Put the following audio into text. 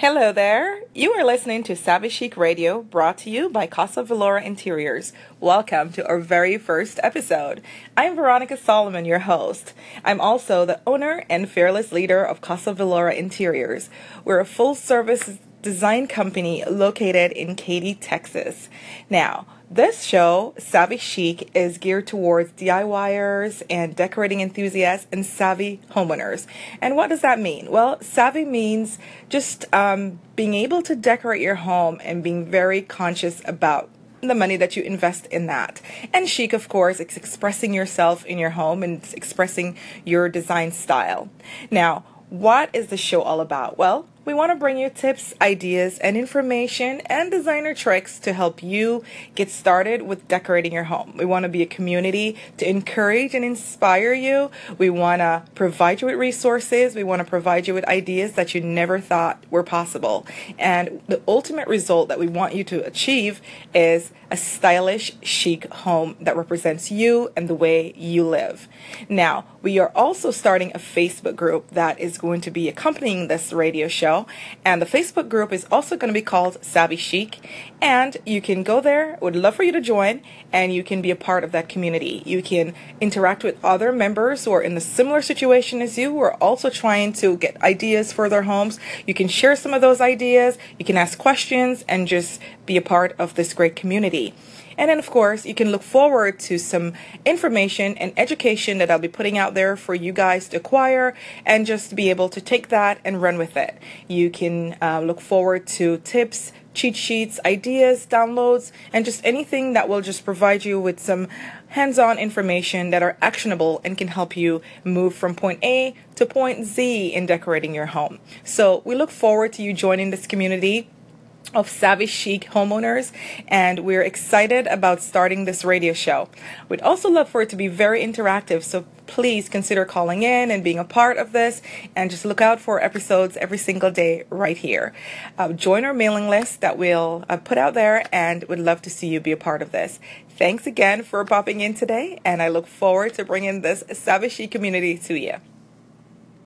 Hello there. You are listening to Savvy Chic Radio brought to you by Casa Valora Interiors. Welcome to our very first episode. I'm Veronica Solomon, your host. I'm also the owner and fearless leader of Casa Valora Interiors. We're a full service design company located in Katy, Texas. Now, this show, Savvy Chic, is geared towards DIYers and decorating enthusiasts and savvy homeowners. And what does that mean? Well, savvy means just um, being able to decorate your home and being very conscious about the money that you invest in that. And chic, of course, it's expressing yourself in your home and expressing your design style. Now, what is the show all about? Well, we want to bring you tips, ideas, and information and designer tricks to help you get started with decorating your home. We want to be a community to encourage and inspire you. We want to provide you with resources. We want to provide you with ideas that you never thought were possible. And the ultimate result that we want you to achieve is a stylish, chic home that represents you and the way you live. Now, we are also starting a Facebook group that is going to be accompanying this radio show. And the Facebook group is also going to be called Savvy Chic. And you can go there. Would love for you to join and you can be a part of that community. You can interact with other members who are in a similar situation as you who are also trying to get ideas for their homes. You can share some of those ideas. You can ask questions and just be a part of this great community. And then, of course, you can look forward to some information and education that I'll be putting out there for you guys to acquire and just be able to take that and run with it. You can uh, look forward to tips, cheat sheets, ideas, downloads, and just anything that will just provide you with some hands on information that are actionable and can help you move from point A to point Z in decorating your home. So we look forward to you joining this community of savvy chic homeowners and we're excited about starting this radio show. We'd also love for it to be very interactive so please consider calling in and being a part of this and just look out for episodes every single day right here. Uh, join our mailing list that we'll uh, put out there and would love to see you be a part of this. Thanks again for popping in today and I look forward to bringing this savvy chic community to you.